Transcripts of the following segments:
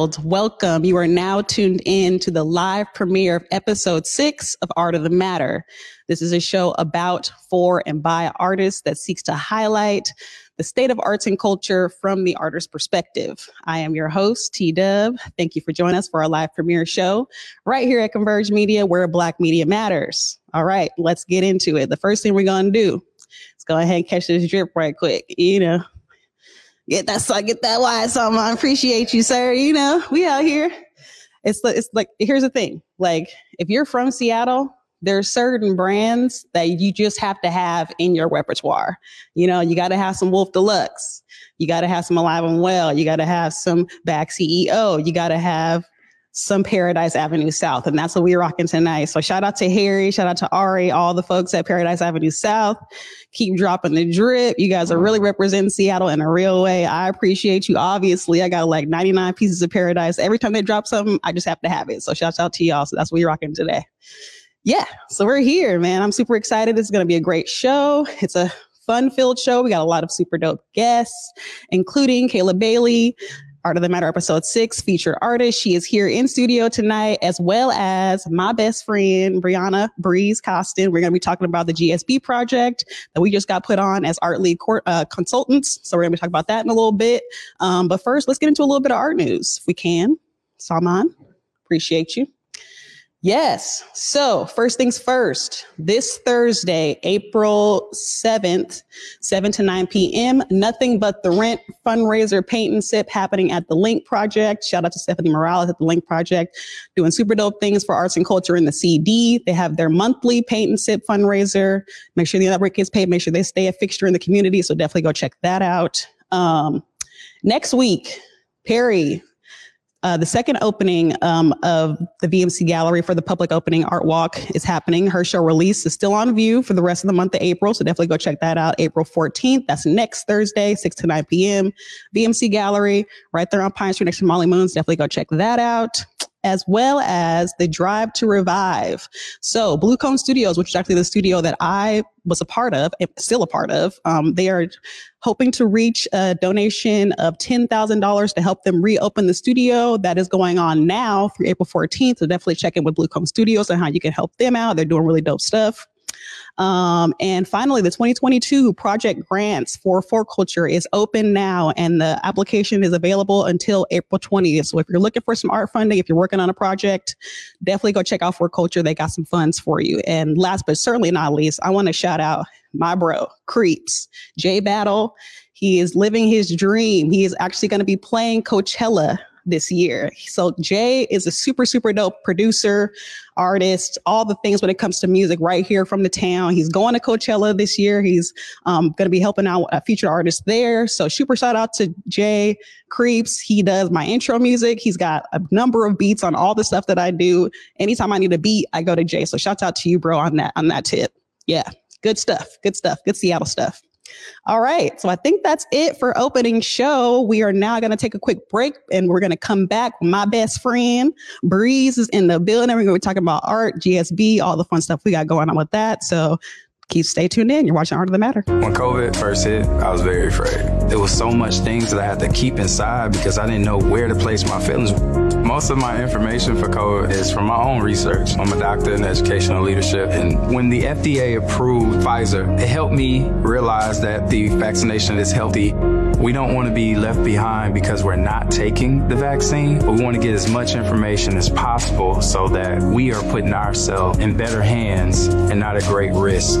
World. Welcome. You are now tuned in to the live premiere of episode six of Art of the Matter. This is a show about, for, and by artists that seeks to highlight the state of arts and culture from the artist's perspective. I am your host, T Dub. Thank you for joining us for our live premiere show right here at Converge Media, where Black media matters. All right, let's get into it. The first thing we're going to do is go ahead and catch this drip right quick. You know, get that so get that wide song. I appreciate you, sir. You know, we out here. It's it's like here's the thing. Like if you're from Seattle, there's certain brands that you just have to have in your repertoire. You know, you got to have some Wolf Deluxe. You got to have some Alive and Well. You got to have some Back CEO. You got to have some Paradise Avenue South. And that's what we're rocking tonight. So shout out to Harry, shout out to Ari, all the folks at Paradise Avenue South. Keep dropping the drip. You guys are really representing Seattle in a real way. I appreciate you. Obviously, I got like 99 pieces of Paradise. Every time they drop something, I just have to have it. So shout out to y'all. So that's what we're rocking today. Yeah. So we're here, man. I'm super excited. It's going to be a great show. It's a fun filled show. We got a lot of super dope guests, including Kayla Bailey, Art of the Matter episode six featured artist. She is here in studio tonight, as well as my best friend, Brianna Breeze Costin. We're going to be talking about the GSB project that we just got put on as art lead court, uh, consultants. So we're going to be talking about that in a little bit. Um, but first, let's get into a little bit of art news if we can. Salman, appreciate you. Yes. So, first things first, this Thursday, April 7th, 7 to 9 p.m., Nothing But the Rent fundraiser paint and sip happening at the Link Project. Shout out to Stephanie Morales at the Link Project, doing super dope things for arts and culture in the CD. They have their monthly paint and sip fundraiser. Make sure the network gets paid. Make sure they stay a fixture in the community. So, definitely go check that out. Um, next week, Perry uh, the second opening um, of the VMC Gallery for the public opening art walk is happening. Her show release is still on view for the rest of the month of April. So definitely go check that out. April 14th. That's next Thursday, 6 to 9 p.m. VMC Gallery right there on Pine Street next to Molly Moons. Definitely go check that out as well as the Drive to Revive. So Blue Cone Studios, which is actually the studio that I was a part of, still a part of, um, they are hoping to reach a donation of $10,000 to help them reopen the studio. That is going on now through April 14th. So definitely check in with Blue Cone Studios and how you can help them out. They're doing really dope stuff. Um, and finally, the 2022 project grants for 4Culture is open now, and the application is available until April 20th. So if you're looking for some art funding, if you're working on a project, definitely go check out 4Culture. They got some funds for you. And last but certainly not least, I want to shout out my bro, Creeps, J Battle. He is living his dream. He is actually going to be playing Coachella this year. So Jay is a super, super dope producer, artist, all the things when it comes to music right here from the town. He's going to Coachella this year. He's um, going to be helping out a featured artist there. So super shout out to Jay Creeps. He does my intro music. He's got a number of beats on all the stuff that I do. Anytime I need a beat, I go to Jay. So shout out to you, bro, on that, on that tip. Yeah. Good stuff. Good stuff. Good Seattle stuff. All right. So I think that's it for opening show. We are now going to take a quick break and we're going to come back. My best friend Breeze is in the building. We're going to be talking about art, GSB, all the fun stuff we got going on with that. So keep stay tuned in. You're watching Art of the Matter. When COVID first hit, I was very afraid. There was so much things that I had to keep inside because I didn't know where to place my feelings. Most of my information for COVID is from my own research. I'm a doctor in educational leadership, and when the FDA approved Pfizer, it helped me realize that the vaccination is healthy. We don't want to be left behind because we're not taking the vaccine, but we want to get as much information as possible so that we are putting ourselves in better hands and not at great risk.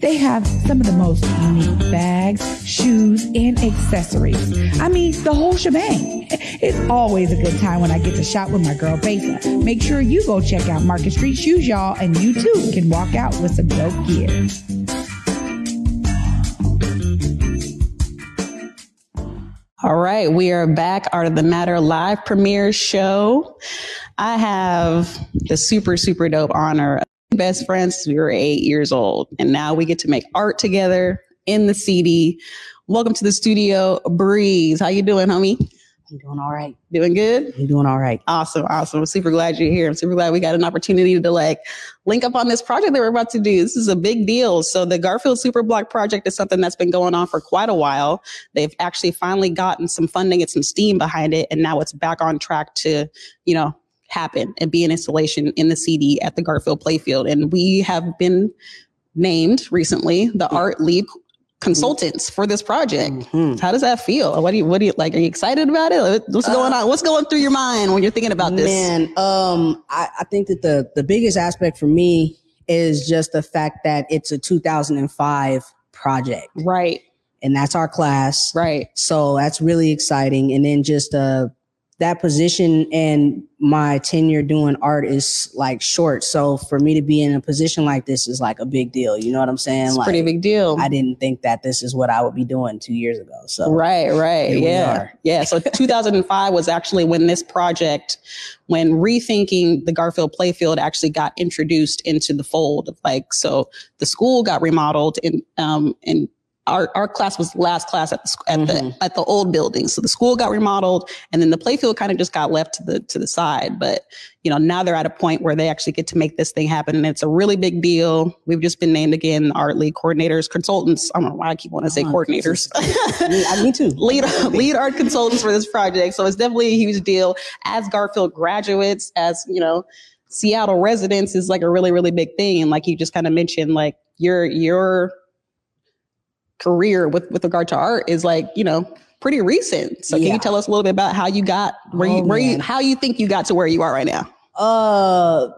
They have some of the most unique bags, shoes, and accessories. I mean, the whole shebang. It's always a good time when I get to shop with my girl Besa. Make sure you go check out Market Street Shoes, y'all, and you too can walk out with some dope gear. All right, we are back. Art of the Matter live premiere show. I have the super, super dope honor best friends. since We were eight years old, and now we get to make art together in the CD. Welcome to the studio, Breeze. How you doing, homie? I'm doing all right. Doing good? I'm doing all right. Awesome, awesome. I'm super glad you're here. I'm super glad we got an opportunity to like link up on this project that we're about to do. This is a big deal. So the Garfield Super Block project is something that's been going on for quite a while. They've actually finally gotten some funding and some steam behind it, and now it's back on track to, you know, happen and be an installation in the CD at the Garfield Playfield. And we have been named recently the art lead consultants for this project. Mhm. How does that feel? What do you what do you like? Are you excited about it? What's going on? What's going through your mind when you're thinking about this? Man, um, I, I think that the the biggest aspect for me is just the fact that it's a 2005 project, Right, and that's our class. right. So that's really exciting. And then just uh that position and my tenure doing art is like short. So for me to be in a position like this is like a big deal. You know what I'm saying? It's like pretty big deal. I didn't think that this is what I would be doing two years ago. So Right, right. Yeah. Yeah. So 2005 was actually when this project, when rethinking the Garfield Playfield actually got introduced into the fold of like, so the school got remodeled and, um, and our, our class was last class at the, at the, mm-hmm. at the old building. So the school got remodeled and then the playfield kind of just got left to the, to the side. But, you know, now they're at a point where they actually get to make this thing happen. And it's a really big deal. We've just been named again, art lead coordinators, consultants. I don't know why I keep wanting to say Oh, coordinators. me, I- me too. lead lead art consultants for this project. So it's definitely a huge deal. As Garfield graduates, as you know, Seattle residents is like a really really big thing. And like you just kind of mentioned, like your your career with with regard to art is like you know pretty recent. So can you tell us a little bit about how you got where you Oh, where you how you think you got to where you are right now? Uh,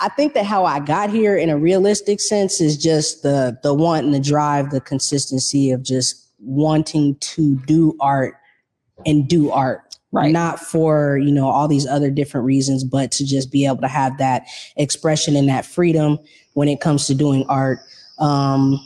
I think that how I got here in a realistic sense is just the the want and the drive, the consistency of just wanting to do art and do art. Right. Not for, you know, all these other different reasons, but to just be able to have that expression and that freedom when it comes to doing art. Um,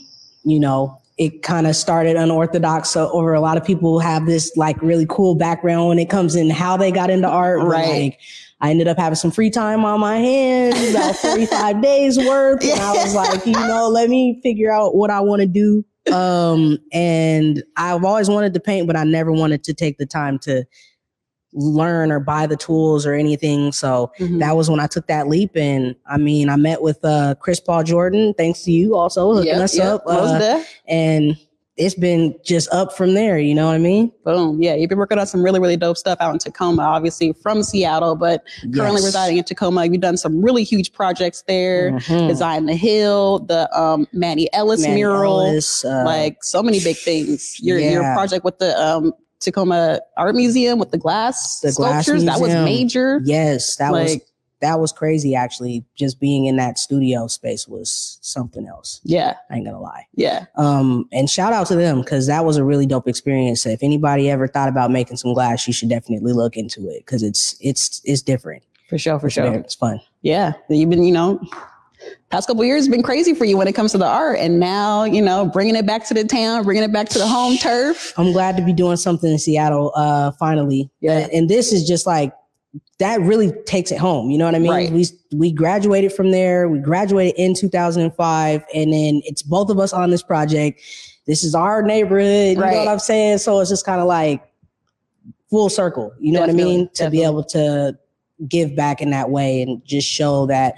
you know, it kind of started unorthodox. So over a lot of people have this like really cool background when it comes in how they got into art. Right. Like, I ended up having some free time on my hands, about 45 days worth. And I was like, you know, let me figure out what I want to do. Um, and I've always wanted to paint, but I never wanted to take the time to learn or buy the tools or anything. So Mhm. that was when I took that leap. And I mean, I met with uh, Chris Paul Jordan, thanks to you also hooking Yep, us yep, up. uh, and it's been just up from there. You know what I mean? Boom. Yeah, you've been working on some really, really dope stuff out in Tacoma, obviously from Seattle, but currently residing in Tacoma. You've done some really huge projects there. Mhm. Design the Hill, the um, Manny Ellis Manny mural, Ellis, uh, like so many big things. Your your project with the um, Tacoma Art Museum with the glass The glass sculptures that was major. yes, that was that was crazy. Actually, just being in that studio space was something else. yeah, I ain't gonna lie. yeah, Um, and shout out to them because that was a really dope experience. If anybody ever thought about making some glass, you should definitely look into it because it's it's it's different. for sure, for It's sure. very- It's fun. Yeah, you've been, you know, past couple years have been crazy for you when it comes to the art, and now you know, bringing it back to the town, bringing it back to the home turf. I'm glad to be doing something in Seattle. Uh, finally. Yeah. And this is just like that really takes it home. You know what I mean? Right. We we graduated from there. We graduated in 2005, and then it's both of us on this project. This is our neighborhood. right. You know what I'm saying? So it's just kind of like full circle. You know what I Definitely, mean? To be able to give back in that way and just show that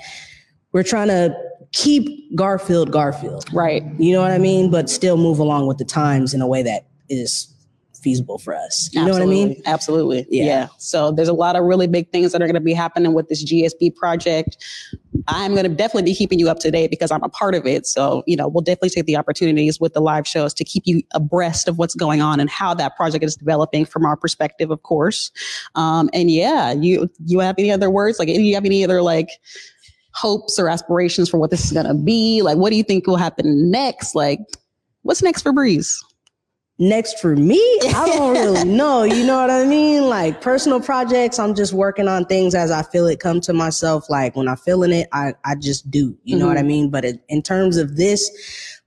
we're trying to keep Garfield Garfield. Right. You know what I mean? But still move along with the times in a way that is feasible for us. You know what I mean? Absolutely. Yeah. Yeah. So there's a lot of really big things that are going to be happening with this GSB project. I'm going to definitely be keeping you up to date because I'm a part of it. So, you know, we'll definitely take the opportunities with the live shows to keep you abreast of what's going on and how that project is developing from our perspective, of course. Um, and yeah, you, you have any other words? Like, do you have any other like hopes or aspirations for what this is going to be? Like, what do you think will happen next? Like, what's next for Breeze? Next for me, I don't really know. You know what I mean? Like personal projects, I'm just working on things as I feel it come to myself. Like when I'm feeling it, I, I just do. You know what I mm-hmm. mean? But it, in terms of this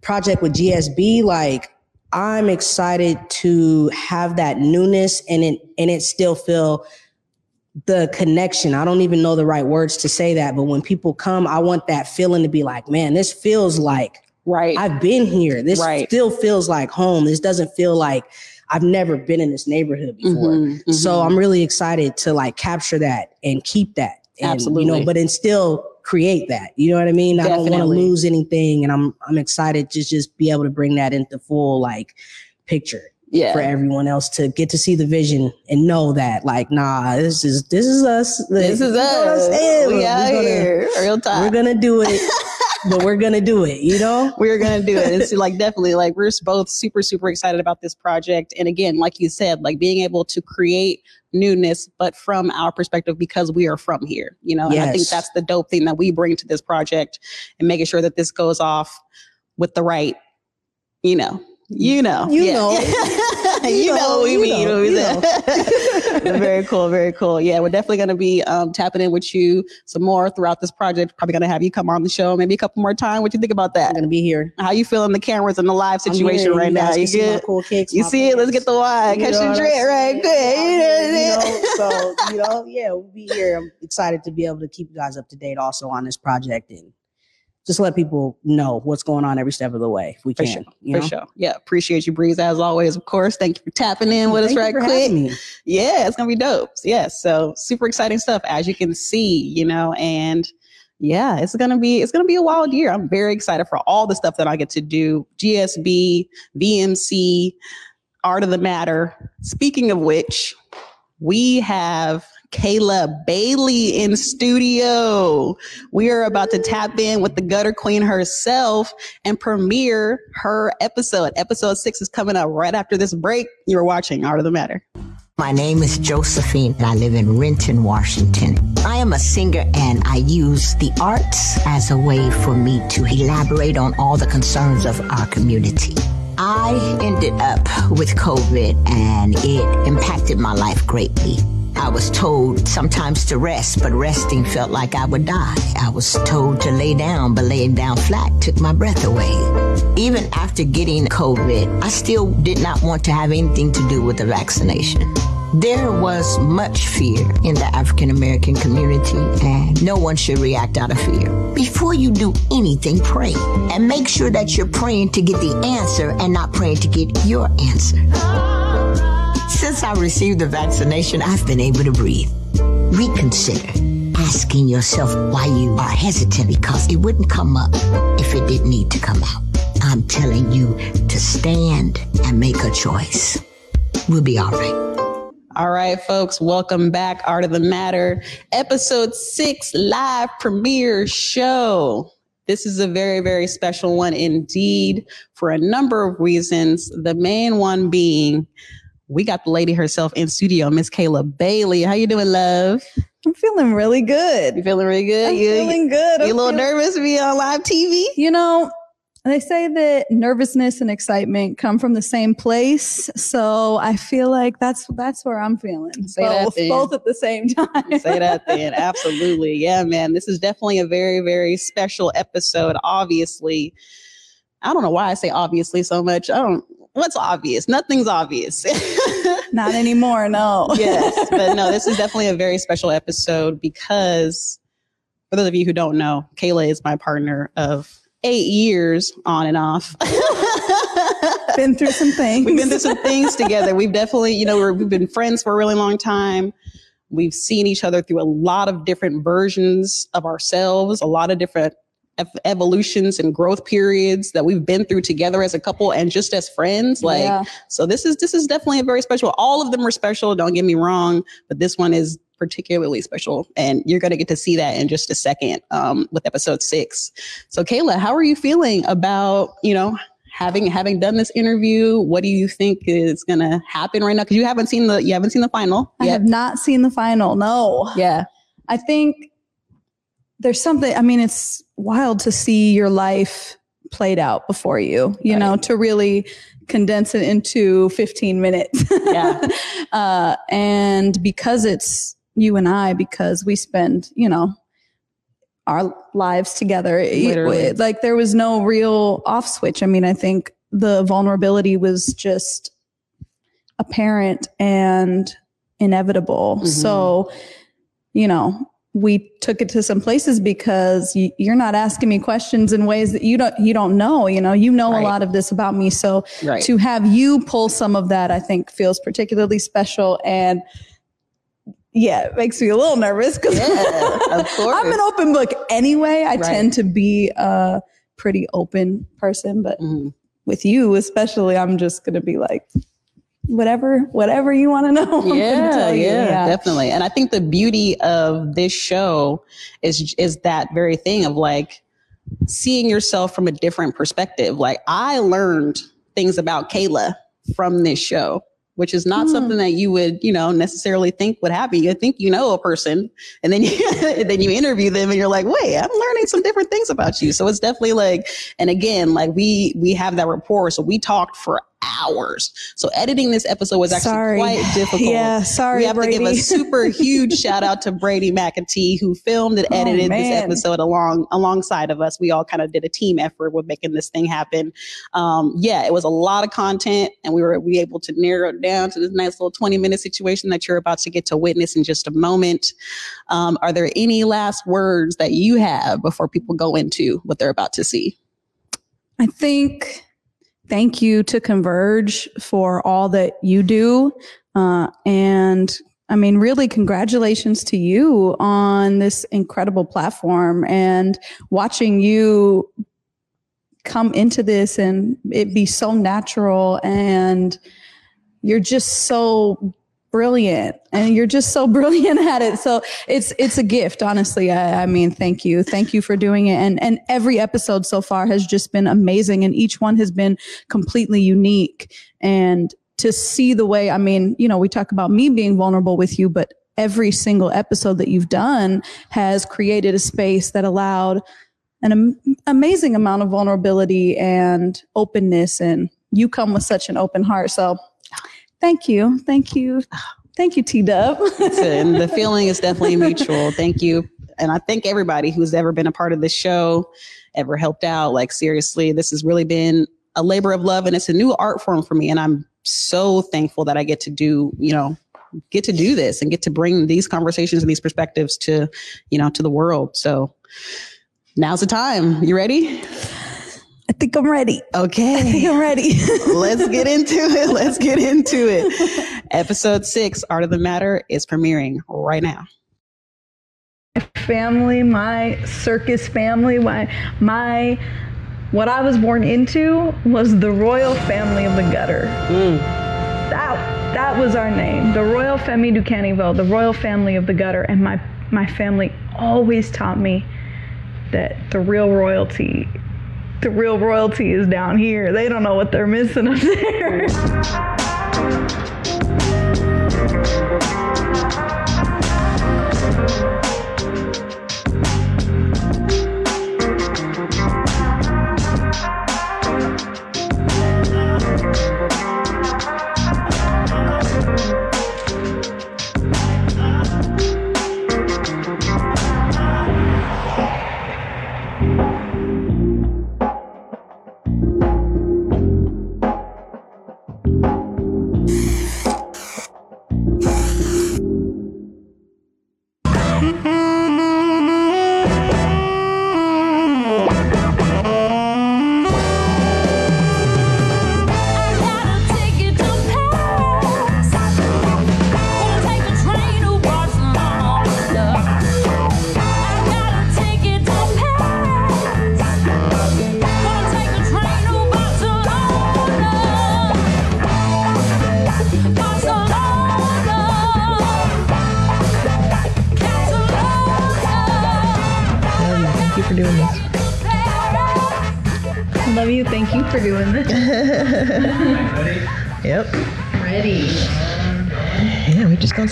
project with GSB, like I'm excited to have that newness and it and it still feel the connection. I don't even know the right words to say that, but when people come, I want that feeling to be like, man, this feels like Right. I've been here. This Right. still feels like home. This doesn't feel like I've never been in this neighborhood before. Mhm, mhm. So I'm really excited to like capture that and keep that. And, You Absolutely. know, but and still create that. You know what I mean? I don't want to lose anything. And I'm I'm excited to just be able to bring that into full like picture yeah. for everyone else to get to see the vision and know that like, nah, this is this is us. This is what I'm us. We We're out gonna- here. Real time. We're gonna do it, but we're gonna do it, you know? we're gonna do it. It's like definitely like we're both super super excited about this project. And again, like you said, like being able to create newness, but from our perspective because we are from here. You know, and I think that's the dope thing that we bring to this project and making sure that this goes off with the right, you know. You know, You Yeah. know. you, know, know, what we mean. know, what we you said. very cool, very cool. Yeah, we're definitely going to be um, tapping in with you some more throughout this project. Probably going to have you come on the show maybe a couple more times. What you think about that? I'm gonna be here. How you feeling the cameras and the live situation here. right You now? You good? Cool kicks. You see it? Let's get the wine. Catch know the what right Good. quick. You know what You know, so you know, yeah, we'll be here. I'm excited to be able to keep you guys up to date also on this project and just let people know what's going on every step of the way. If we For can, sure. you For know? sure. Yeah. Appreciate you, Breeze, as always, of course. Thank you for tapping in with us Thank you right quick. Yeah, it's gonna be dope. Yes. So super exciting stuff as you can see, you know, and yeah, it's gonna be it's gonna be a wild year. I'm very excited for all the stuff that I get to do. GSB, VMC, Art of the Matter. Speaking of which, we have Kayla Bailey in studio. We are about to tap in with the gutter queen herself and premiere her episode. Episode six is coming up right after this break. You're watching Art of the Matter. My name is Josephine and I live in Renton, Washington. I am a singer and I use the arts as a way for me to elaborate on all the concerns of our community. I ended up with COVID and it impacted my life greatly. I was told sometimes to rest, but resting felt like I would die. I was told to lay down, but laying down flat took my breath away. Even after getting COVID, I still did not want to have anything to do with the vaccination. There was much fear in the African American community, and no one should react out of fear. Before you do anything, pray. And make sure that you're praying to get the answer and not praying to get your answer. Since I received the vaccination, I've been able to breathe. Reconsider asking yourself why you are hesitant because it wouldn't come up if it didn't need to come out. I'm telling you to stand and make a choice. We'll be all right. All right, folks, welcome back. Art of the Matter, episode six, live premiere show. This is a very, very special one indeed for a number of reasons. The main one being we got the lady herself in studio, Miss Kayla Bailey. How you doing, love? I'm feeling really good. You feeling really good? I'm you, feeling good. You I'm a little feeling- nervous to be on live TV? You know, they say that nervousness and excitement come from the same place, so I feel like that's that's where I'm feeling. Say both, both at the same time. Say that then. Absolutely. Yeah, man. This is definitely a very, very special episode. Obviously, I don't know why I say obviously so much. I don't, what's obvious? Nothing's obvious. Not anymore. No. yes. But no, this is definitely a very special episode because for those of you who don't know, Kayla is my partner of eight years on and off. Been through some things. We've been through some things together. We've definitely, you know, we're, we've been friends for a really long time. We've seen each other through a lot of different versions of ourselves, a lot of different evolutions and growth periods that we've been through together as a couple and just as friends. Like, Yeah. so this is this is definitely a very special. All of them are special. Don't get me wrong, but this one is particularly special, and you're going to get to see that in just a second um, with episode six. So, Kayla, how are you feeling about you know having having done this interview? What do you think is going to happen right now? Because you haven't seen the you haven't seen the final I have not seen the final. No. Yeah, I think there's something, I mean, it's wild to see your life played out before you, you know, to really condense it into 15 minutes. Yeah. uh, and because it's you and I, because we spend, you know, our lives together, it- Literally. like there was no real off switch. I mean, I think the vulnerability was just apparent and inevitable. Mhm. So, you know, we took it to some places because you're not asking me questions in ways that you don't you don't know. You know, you know Right. a lot of this about me. So Right. to have you pull some of that, I think feels particularly special and. Yeah, it makes me a little nervous because Yeah. I'm an open book anyway. I Right. tend to be a pretty open person, but Mhm. with you especially, I'm just gonna be like, whatever, whatever you want to know. I'm yeah, yeah, definitely. And I think the beauty of this show is is that very thing of like seeing yourself from a different perspective. Like I learned things about Kayla from this show, which is not Hmm. something that you would, you know, necessarily think would happen. You think you know a person and then you then you interview them and you're like, wait, I'm learning some different things about you. So it's definitely like, and again, like we we have that rapport. So we talked for hours. So editing this episode was actually Sorry. quite difficult. Yeah, sorry, We have to give a super huge shout out to Brady McAtee who filmed and Oh, edited this episode along alongside of us. We all kind of did a team effort with making this thing happen. Um, yeah, it was a lot of content, and we were we able to narrow it down to this nice little twenty minute situation that you're about to get to witness in just a moment. Um, are there any last words that you have before people go into what they're about to see? I think thank you to Converge for all that you do. Uh, and I mean, really, congratulations to you on this incredible platform and watching you come into this and it be so natural and you're just so brilliant. And you're just so brilliant at it. So it's it's a gift honestly. I, I mean thank you. Thank you for doing it. And and every episode so far has just been amazing. And each one has been completely unique. And to see the way i mean you know we talk about me being vulnerable with you but every single episode that you've done has created a space that allowed an am- amazing amount of vulnerability and openness. And you come with such an open heart. So thank you thank you thank you t-dub and the feeling is definitely mutual. Thank you. And I thank everybody who's ever been a part of this show, ever helped out. Like, seriously, this has really been a labor of love and it's a new art form for me. And I'm so thankful that I get to do, you know, get to do this and get to bring these conversations and these perspectives to, you know, to the world. So now's the time. You ready? I think i'm ready i Okay. think i'm ready Let's get into it. Let's get into it. Episode six, Art of the Matter, is premiering right now. family, my circus family, my my what I was born into was the royal family of the gutter. Mm. That that was our name, the Royal Famille du Caniveau, the royal family of the gutter. And my my family always taught me that the real royalty, the real royalty is down here. They don't know what they're missing up there.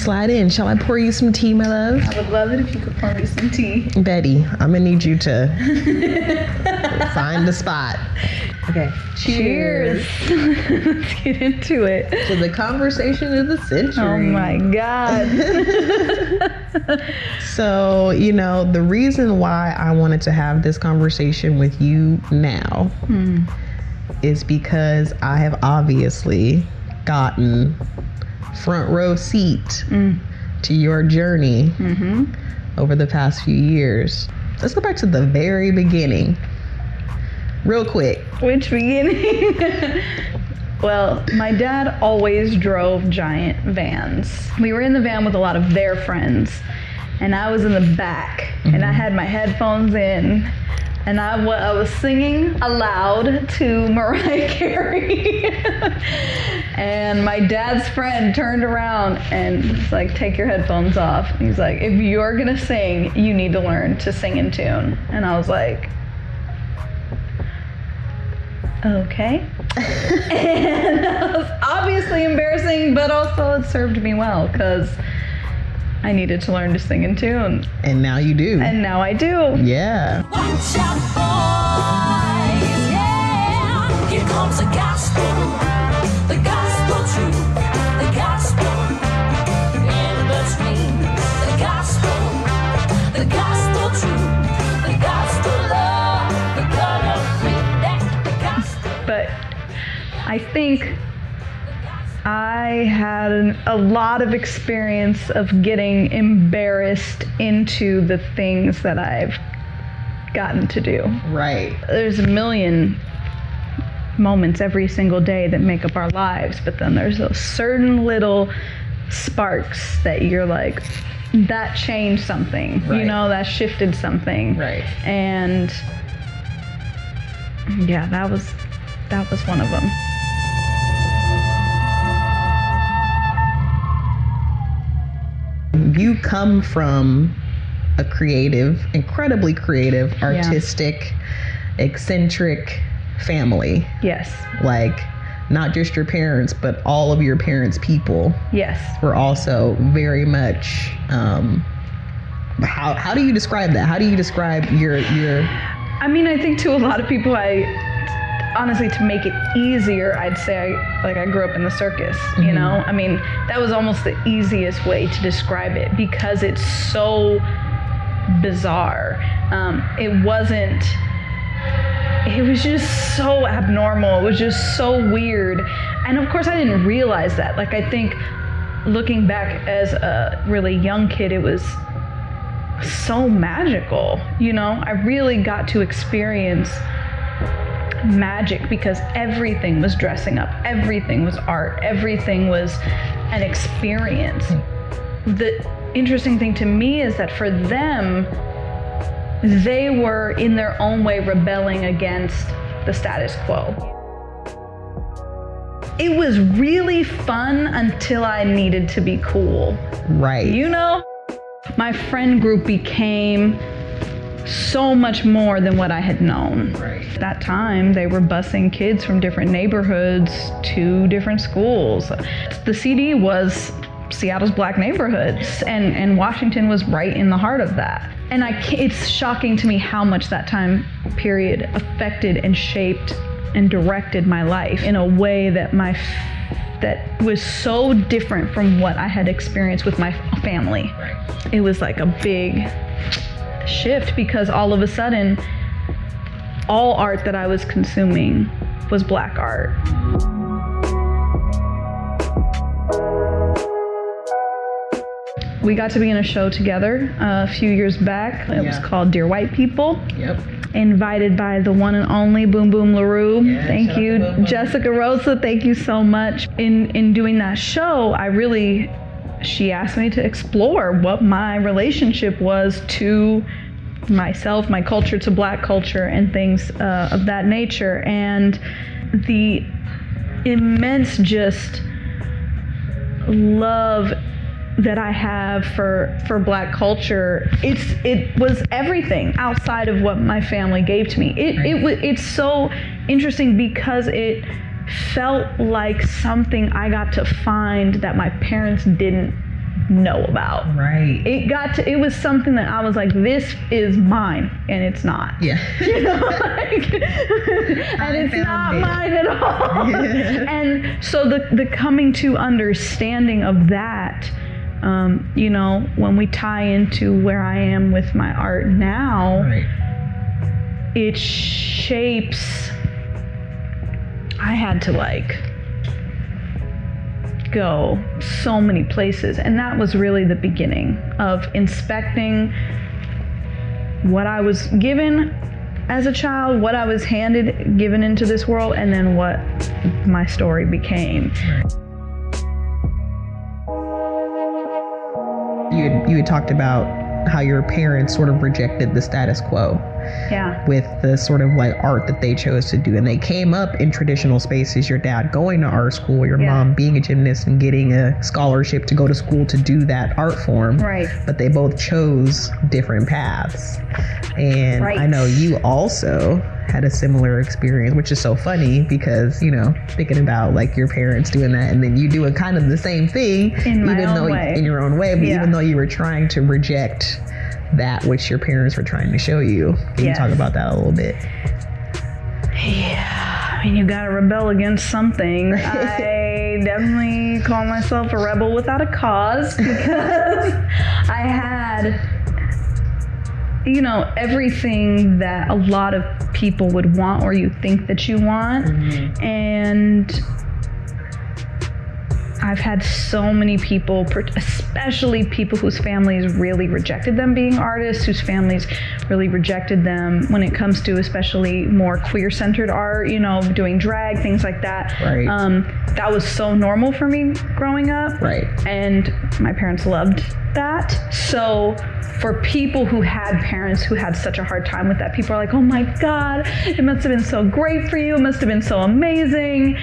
slide in. Shall I pour you some tea, my love? I would love it if you could pour me some tea. Betty, I'm gonna need you to find the spot. Okay. Cheers. Let's get into it. To the conversation of the century. Oh my God. So, you know, the reason why I wanted to have this conversation with you now hmm. is because I have obviously gotten front row seat mm. to your journey mm-hmm. over the past few years. Let's go back to the very beginning. Real quick. Which beginning? well, my dad always drove giant vans. We were in the van with a lot of their friends, and I was in the back, and I mm-hmm. had my headphones in. And I, was singing aloud to Mariah Carey. and my dad's friend turned around and was like, Take your headphones off. He's like, If you're gonna sing, you need to learn to sing in tune. And I was like, Okay. and that was obviously embarrassing, but also it served me well because I needed to learn to sing in tune. And now you do. And now I do. yeah. Watch out, boys, yeah. Here comes the gospel, the gospel truth, the gospel in between. The gospel, the gospel truth, the gospel love, the color free. That's the gospel. But I think I had an, a lot of experience of getting embarrassed into the things that I've gotten to do. Right. there's a million moments every single day that make up our lives, but then there's those certain little sparks that you're like, that changed something, right. you know, that shifted something. Right. And yeah, that was that was one of them. You come from a creative, incredibly creative, artistic, eccentric family. Yes. Like, not just your parents, but all of your parents' people Yes. were also very much. Um, how how do you describe that? How do you describe your your I mean, I think to a lot of people, I honestly, to make it easier, I'd say I, like I grew up in the circus. You know, I mean, that was almost the easiest way to describe it because it's so bizarre. Um, it wasn't. It was just so abnormal. It was just so weird, and of course, I didn't realize that. Like, I think looking back as a really young kid, it was so magical. You know, I really got to experience magic because everything was dressing up, everything was art, everything was an experience. The interesting thing to me is that for them, they were in their own way rebelling against the status quo. It was really fun until I needed to be cool. right? You know, my friend group became so much more than what I had known. Right. At that time, they were busing kids from different neighborhoods to different schools. The CD was Seattle's black neighborhoods, and, and Washington was right in the heart of that. And I, it's shocking to me how much that time period affected and shaped and directed my life in a way that my that was so different from what I had experienced with my family. It was like a big shift because all of a sudden all art that I was consuming was black art. We got to be in a show together a few years back. It was called Dear White People Yep. invited by the one and only Boom Boom LaRue. Yeah, thank you, to Boom Boom. Jessica Rosa. Thank you so much. In in doing that show, I really she asked me to explore what my relationship was to myself, my culture, to black culture, and things uh, of that nature, and the immense just love that I have for for black culture it's it was everything outside of what my family gave to me. It it was it's so interesting because it felt like something I got to find that my parents didn't know about. Right. It got to it was something that I was like, this is mine, and it's not. Yeah. You know, like, and it's not it. mine at all. and so the the coming to understanding of that, um, you know, when we tie into where I am with my art now, Right. it shapes. I had to like go so many places, and that was really the beginning of inspecting what I was given as a child, what I was handed, given into this world, and then what my story became. You had, you had talked about how your parents sort of rejected the status quo Yeah. with the sort of like art that they chose to do. And they came up in traditional spaces, your dad going to art school, your Yeah. mom being a gymnast and getting a scholarship to go to school to do that art form. Right. But they both chose different paths. And I know you also had a similar experience, which is so funny because, you know, thinking about like your parents doing that and then you doing kind of the same thing In even own though way. in your own way, but Yeah. even though you were trying to reject that which your parents were trying to show you. Can Yes. you talk about that a little bit? Yeah, I mean, you gotta rebel against something. I definitely call myself a rebel without a cause because I had, you know, everything that a lot of people would want or you think that you want. Mm-hmm. And I've had so many people, especially people whose families really rejected them being artists, whose families really rejected them when it comes to especially more queer centered art, you know, doing drag, things like that. Right. Um, that was so normal for me growing up. Right. And my parents loved that. So for people who had parents who had such a hard time with that, people are like, oh my God, it must have been so great for you. It must have been so amazing.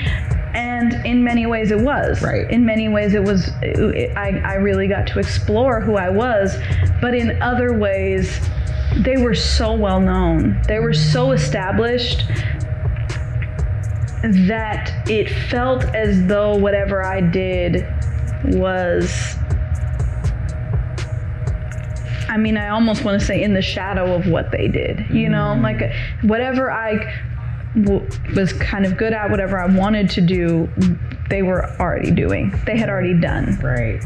And in many ways it was. Right. In many ways it was, it, I, I really got to explore who I was. But in other ways, they were so well known. They were so established that it felt as though whatever I did was I mean, I almost want to say in the shadow of what they did, you know, like uh, whatever I w- was kind of good at, whatever I wanted to do, they were already doing. They had already done. Right.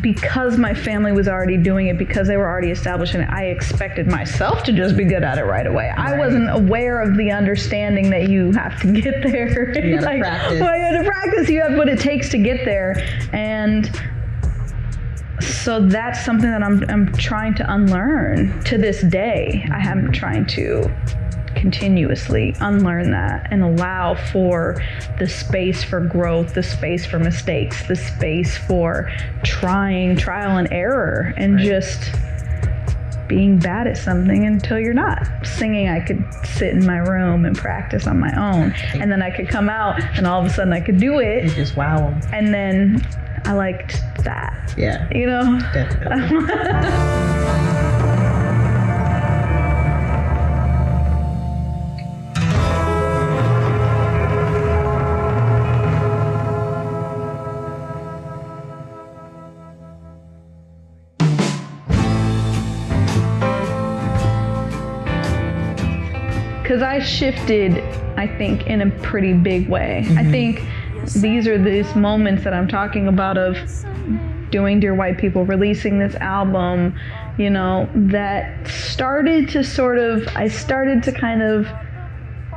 Because my family was already doing it, because they were already established in it, I expected myself to just be good at it right away. I wasn't aware of the understanding that you have to get there. You gotta like, practice. Well, you have to practice. You have what it takes to get there. And so that's something that I'm, I'm trying to unlearn to this day. I am trying to continuously unlearn that and allow for the space for growth, the space for mistakes, the space for trying trial and error and just being bad at something until you're not. Singing, I could sit in my room and practice on my own. And then I could come out and all of a sudden I could do You it. just wow. And then I liked that. Yeah. You know? Definitely. because I shifted, I think, in a pretty big way. I mm-hmm. think these are these moments that I'm talking about of doing Dear White People, releasing this album, you know, that started to sort of, I started to kind of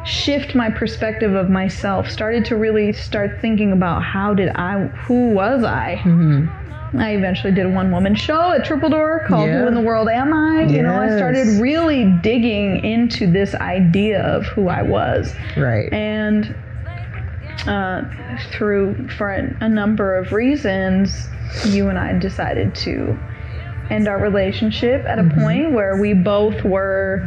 shift my perspective of myself, started to really start thinking about how did I, who was I? Mm-hmm. I eventually did a one woman show at Triple Door called Yeah. Who in the World Am I? You know, I started really digging into this idea of who I was. Right. And uh, through, for a, a number of reasons, you and I decided to end our relationship at a point where we both were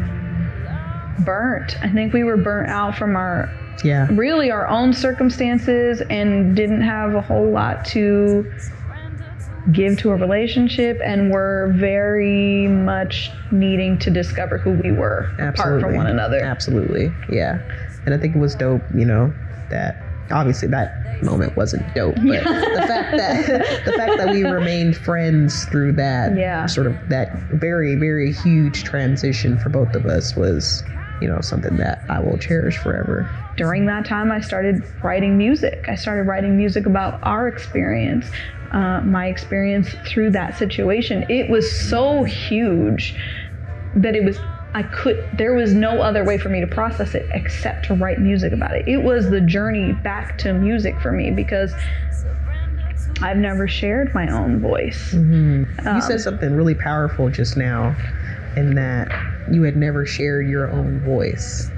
burnt. I think we were burnt out from our Yeah. really our own circumstances and didn't have a whole lot to give to a relationship and were very much needing to discover who we were apart from one another. Absolutely. Yeah. And I think it was dope, you know, that obviously that moment wasn't dope, but the fact that the fact that we remained friends through that Yeah. sort of that very very huge transition for both of us was, you know, something that I will cherish forever. during that time i started writing music i started writing music about our experience uh, my experience through that situation it was so huge that it was i could there was no other way for me to process it except to write music about it. It was the journey back to music for me because i've never shared my own voice. You Um, said something really powerful just now, in that you had never shared your own voice.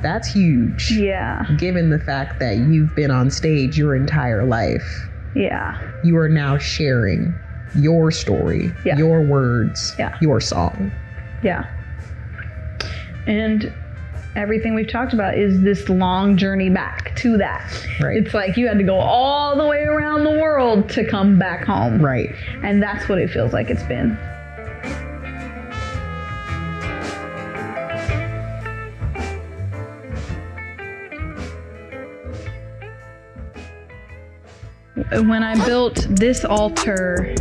That's huge. yeah. Given the fact that you've been on stage your entire life, yeah you are now sharing your story, Yeah. your words, Yeah. your song. Yeah. And everything we've talked about is this long journey back to that. Right. It's like you had to go all the way around the world to come back home. Right. And that's what it feels like it's been. When I built this altar,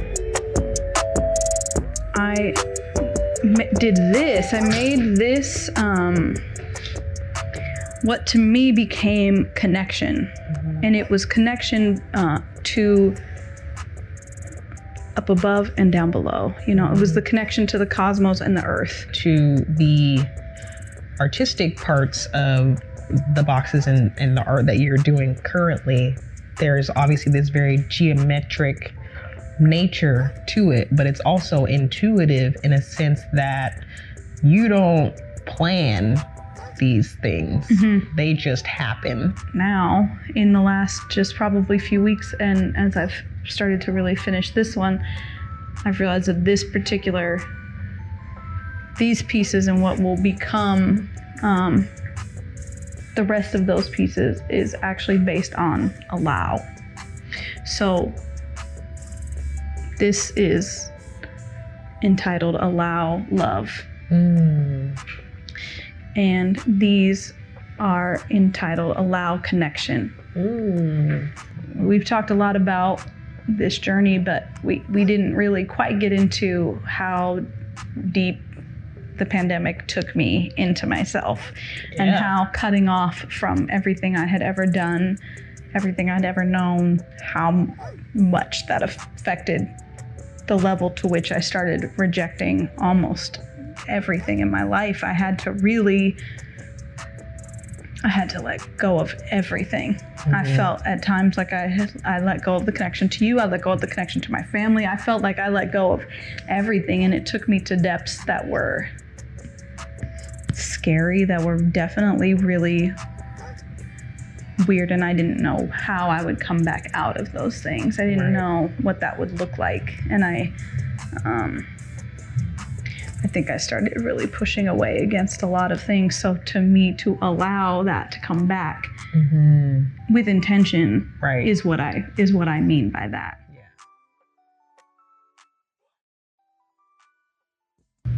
I did this. I made this um, what to me became connection, and it was connection uh, to up above and down below. You know, it was the connection to the cosmos and the earth. To the artistic parts of the boxes and, and the art that you're doing currently, there's obviously this very geometric nature to it, but it's also intuitive in a sense that you don't plan these things, they just happen. now in the last just probably few weeks and as I've started to really finish this one, I've realized that this particular these pieces and what will become um, the rest of those pieces is actually based on allow. So this is entitled Allow Love hmm. and these are entitled Allow Connection. Hmm. We've talked a lot about this journey, but we, we didn't really quite get into how deep the pandemic took me into myself and how cutting off from everything I had ever done, everything I'd ever known, how much that affected the level to which I started rejecting almost everything in my life. I had to really I had to let go of everything. I mm-hmm. felt at times like I had, I let go of the connection to you. I let go of the connection to my family. I felt like I let go of everything, and it took me to depths that were scary. That were definitely really weird, and I didn't know how I would come back out of those things. I didn't know what that would look like, and I, um, I think I started really pushing away against a lot of things. So to me, to allow that to come back with intention Right. is what I is what I mean by that.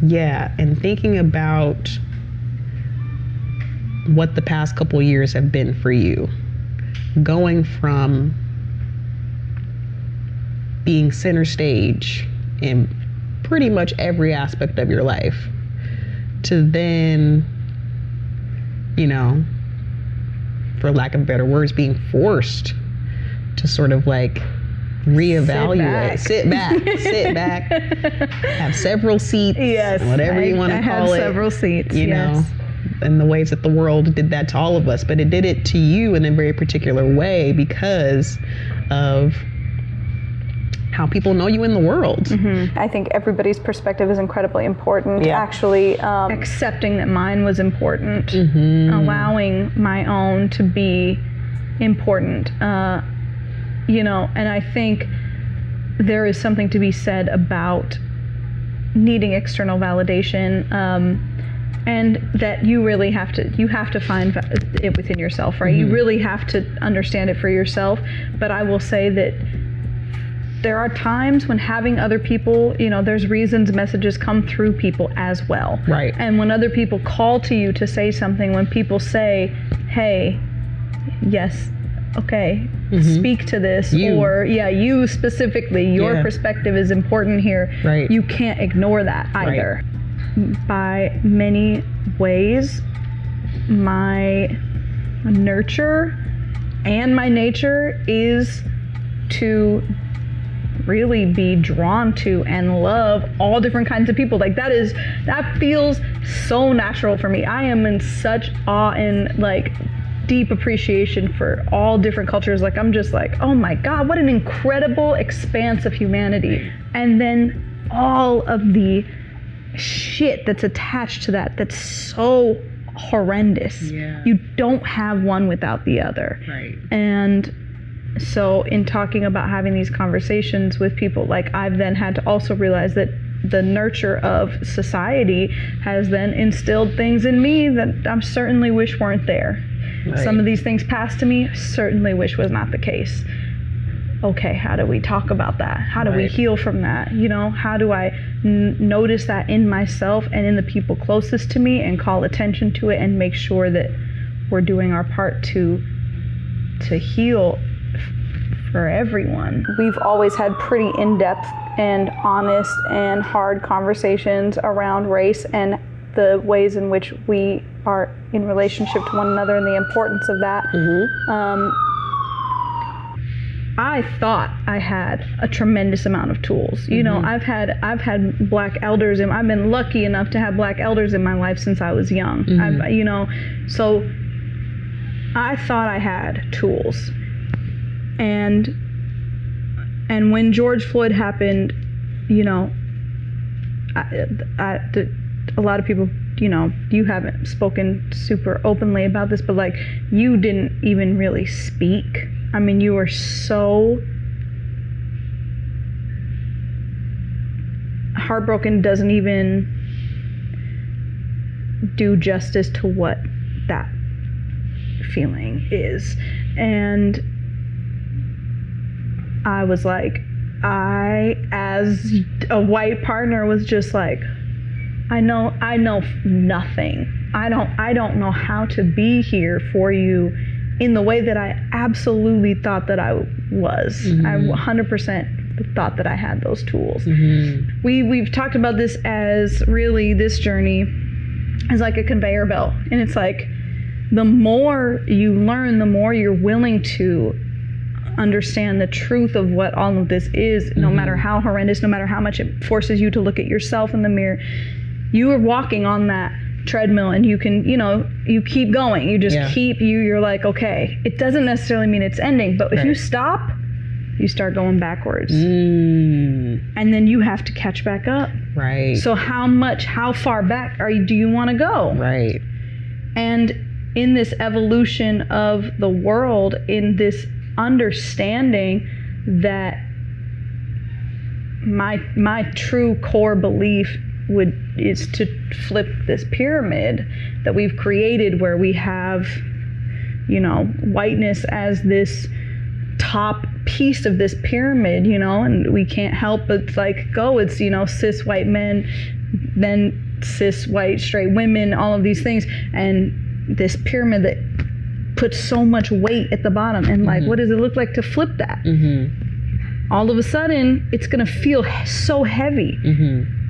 Yeah, and thinking about what the past couple years have been for you, going from being center stage in pretty much every aspect of your life to then, you know, for lack of better words, being forced to sort of like reevaluate, sit back, sit back, have several seats, Yes, whatever you want to call it. several seats, you yes. know, and the ways that the world did that to all of us, but it did it to you in a very particular way because of how people know you in the world. I think everybody's perspective is incredibly important. Yeah. Actually, um, Accepting that mine was important, allowing my own to be important. Uh, you know, and I think there is something to be said about needing external validation. Um, and that you really have to you have to find it within yourself right you really have to understand it for yourself but i will say that there are times when having other people, you know, there's reasons messages come through people as well. Right. And when other people call to you to say something, when people say, hey, yes, okay, Mhm. speak to this, You. or yeah, you specifically, your Yeah. perspective is important here. Right. You can't ignore that either. By many ways, my nurture and my nature is to really be drawn to and love all different kinds of people. Like that is that feels so natural for me. I am in such awe and like deep appreciation for all different cultures. Like i'm just like oh my god what an incredible expanse of humanity. And then all of the shit that's attached to that that's so horrendous Yeah. you don't have one without the other Right. and so, in talking about having these conversations with people, like I've then had to also realize that the nurture of society has then instilled things in me that I certainly wish weren't there. Right. Some of these things passed to me, certainly wish was not the case. Okay, how do we talk about that? How do we heal from that? You know, how do I n- notice that in myself and in the people closest to me and call attention to it and make sure that we're doing our part to to heal for everyone. We've always had pretty in depth and honest and hard conversations around race and the ways in which we are in relationship to one another and the importance of that. Um, I thought I had a tremendous amount of tools. You know, mm-hmm. I've had I've had black elders and I've been lucky enough to have black elders in my life since I was young. Mm-hmm. I've you know, so I thought I had tools. And and when George Floyd happened, you know, I, I, the, a lot of people, you know, you haven't spoken super openly about this, but like you didn't even really speak. I mean, you were so heartbroken doesn't even do justice to what that feeling is. And I was like, I, as a white partner, was just like, I know, I know nothing. I don't, I don't know how to be here for you in the way that I absolutely thought that I was. I mm-hmm. 100% thought that I had those tools. Mm-hmm. We we've talked about this as really this journey as like a conveyor belt, and it's like the more you learn, the more you're willing to understand the truth of what all of this is, no mm-hmm. matter how horrendous, no matter how much it forces you to look at yourself in the mirror. You are walking on that treadmill and you can, you know, you keep going. You just Yeah. keep you you're like, okay, it doesn't necessarily mean it's ending, but if you stop, you start going backwards. Mm, And then you have to catch back up. right. So how much, how far back are you do you want to go? right. And in this evolution of the world, in this understanding that my my true core belief would is to flip this pyramid that we've created where we have you know whiteness as this top piece of this pyramid you know and we can't help but like go it's you know cis white men then cis white straight women all of these things. And this pyramid that puts so much weight at the bottom and like mm-hmm. what does it look like to flip that? Mm-hmm. All of a sudden it's going to feel so heavy mm-hmm.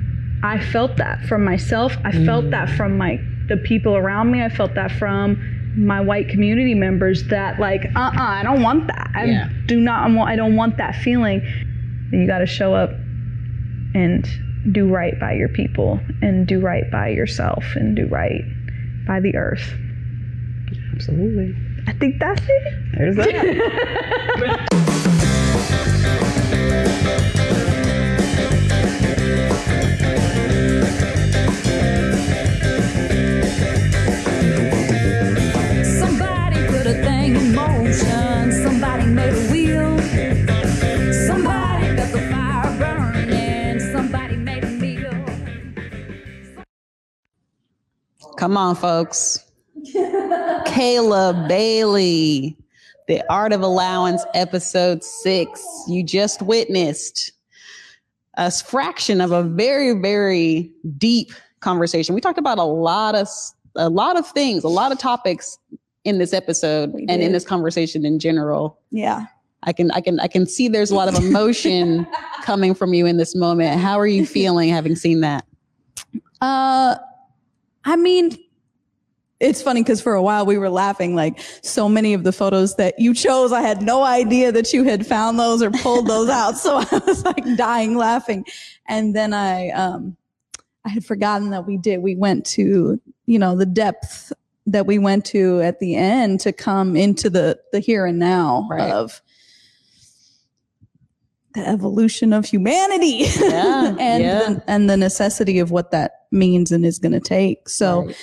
I felt that from myself. I felt that mm. from my the people around me. I felt that from my white community members that like uh-uh i don't want that. I Yeah. do not want i don't want that feeling. You got to show up and do right by your people and do right by yourself and do right by the earth. Absolutely. i think that's it. There's that. Come on, folks. Kayla Bailey, The Art of Allowance, episode six. You just witnessed a fraction of a very, very deep conversation. We talked about a lot of a lot of things, a lot of topics in this episode and in this conversation in general. Yeah. I can I can I can see there's a lot of emotion coming from you in this moment. How are you feeling having seen that? Uh, I mean, it's funny because for a while we were laughing. Like so many of the photos that you chose, I had no idea that you had found those or pulled those out. So I was like dying laughing. And then I, um, I had forgotten that we did. We went to, you know, the depth that we went to at the end to come into the the here and now Right. of the evolution of humanity Yeah, and yeah. The, and the necessity of what that means and is going to take so Right.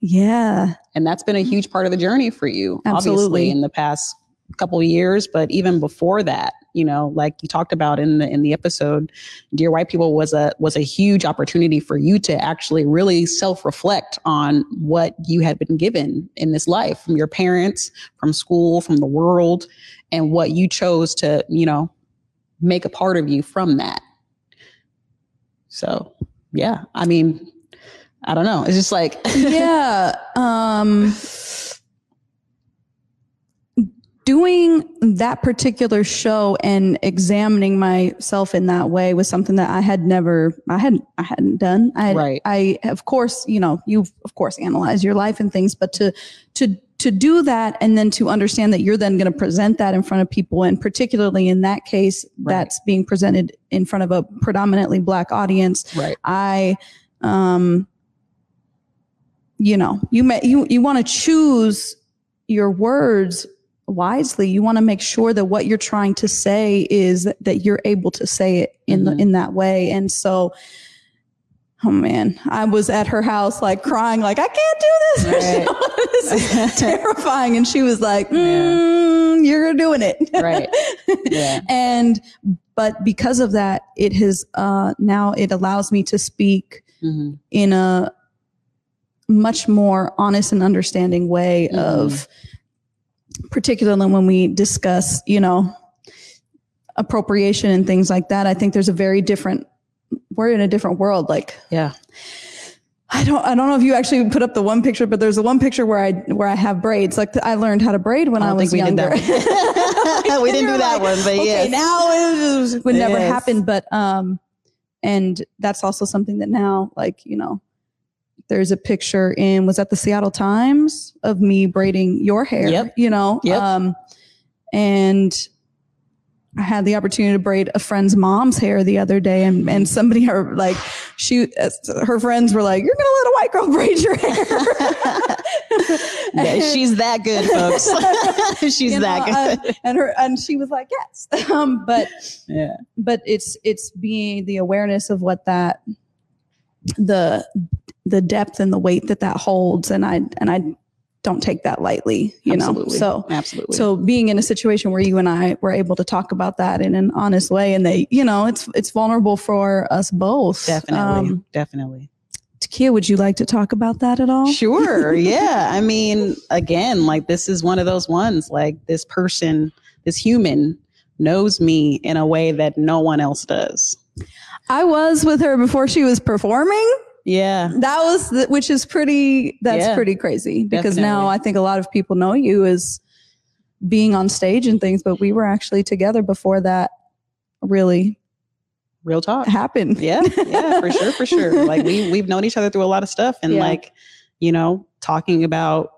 yeah And that's been a huge part of the journey for you, Absolutely. obviously, in the past couple of years, but even before that, you know, like you talked about in the in the episode, Dear White People was a was a huge opportunity for you to actually really self-reflect on what you had been given in this life from your parents, from school, from the world, and what you chose to, you know, make a part of you from that. So yeah, I mean, I don't know. It's just like yeah um doing that particular show and examining myself in that way was something that I had never I hadn't I hadn't done. I Right. I of course, you know, you've of course analyzed your life and things, but to to to do that and then to understand that you're then going to present that in front of people and particularly in that case Right. that's being presented in front of a predominantly black audience right. I, um, you know, you may, you, you want to choose your words wisely. You want to make sure that what you're trying to say is that, that you're able to say it in the, Mhm. in that way. And so, oh man, I was at her house like crying, like, I can't do this. this is terrifying. And she was like, mm, you're doing it. Right. Yeah. and, but because of that, it has, uh, now it allows me to speak hmm in a much more honest and understanding way Mhm. of particularly when we discuss you know appropriation and things like that i think there's a very different we're in a different world like Yeah. i don't i don't know if you actually put up the one picture but there's the one picture where i where i have braids like i learned how to braid when I i, was think we did younger that one. we didn't do that like, one, but okay, yes. now it was- would never Yes. happen. But um, and that's also something that now, like you know, there's a picture in was that the Seattle Times of me braiding your hair. Yep. You know. Yep. Um, and I had the opportunity to braid a friend's mom's hair the other day, and and somebody her like she her friends were like, "You're gonna let a white girl braid your hair." Yeah, she's that good, folks. she's You know, that uh, good. and her and she was like, "Yes," um, but yeah. but it's it's being the awareness of what that the the depth and the weight that that holds and i and i don't take that lightly you Absolutely. know so Absolutely. so being in a situation where you and i were able to talk about that in an honest way and they you know it's it's vulnerable for us both definitely. um, definitely. Takia, would you like to talk about that at all Sure. Yeah. I mean, again, like this is one of those ones, like this person, this human knows me in a way that no one else does. i was with her before she was performing Yeah. that was the, which is pretty that's Yeah. pretty crazy because now i think a lot of people know you as being on stage and things but we were actually together before that really Real talk. happened Yeah. Yeah. For sure. For sure. Like we, we've known each other through a lot of stuff and Yeah. like, you know, talking about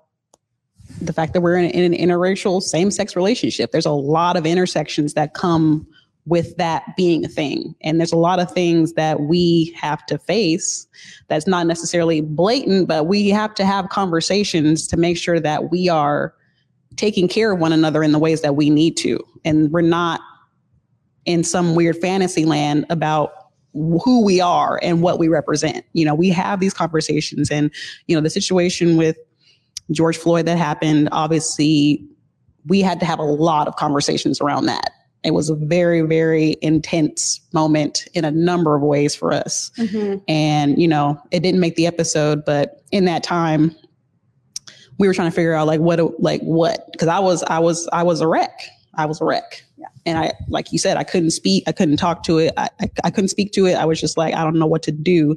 the fact that we're in, in an interracial same sex relationship. There's a lot of intersections that come with that being a thing. And there's a lot of things that we have to face that's not necessarily blatant, but we have to have conversations to make sure that we are taking care of one another in the ways that we need to. And we're not in some weird fantasy land about who we are and what we represent. You know, we have these conversations and, you know, the situation with George Floyd that happened, obviously, we had to have a lot of conversations around that. It was a very, very intense moment in a number of ways for us. Mm-hmm. And, you know, it didn't make the episode, but in that time, we were trying to figure out like what, like what, because I was, I was, I was a wreck. I was a wreck. And I, like you said, I couldn't speak. I couldn't talk to it. I, I, I couldn't speak to it. I was just like, I don't know what to do.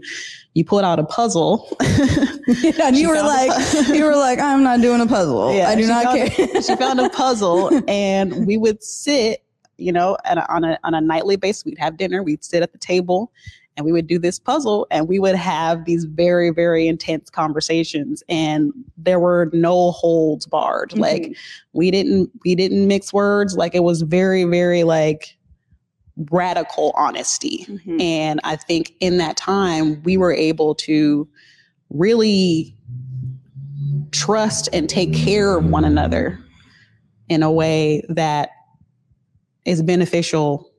You pulled out a puzzle. Yeah, and you were like, you were like, I'm not doing a puzzle. I do not care. she found a puzzle, and we would sit, you know, at a, on a on a nightly basis. We'd have dinner. We'd sit at the table, and we would do this puzzle, and we would have these very very intense conversations, and there were no holds barred. Mm-hmm. Like we didn't we didn't mix words. Like it was very very like radical honesty. Mm-hmm. And I think in that time, we were able to really trust and take care of one another in a way that is beneficial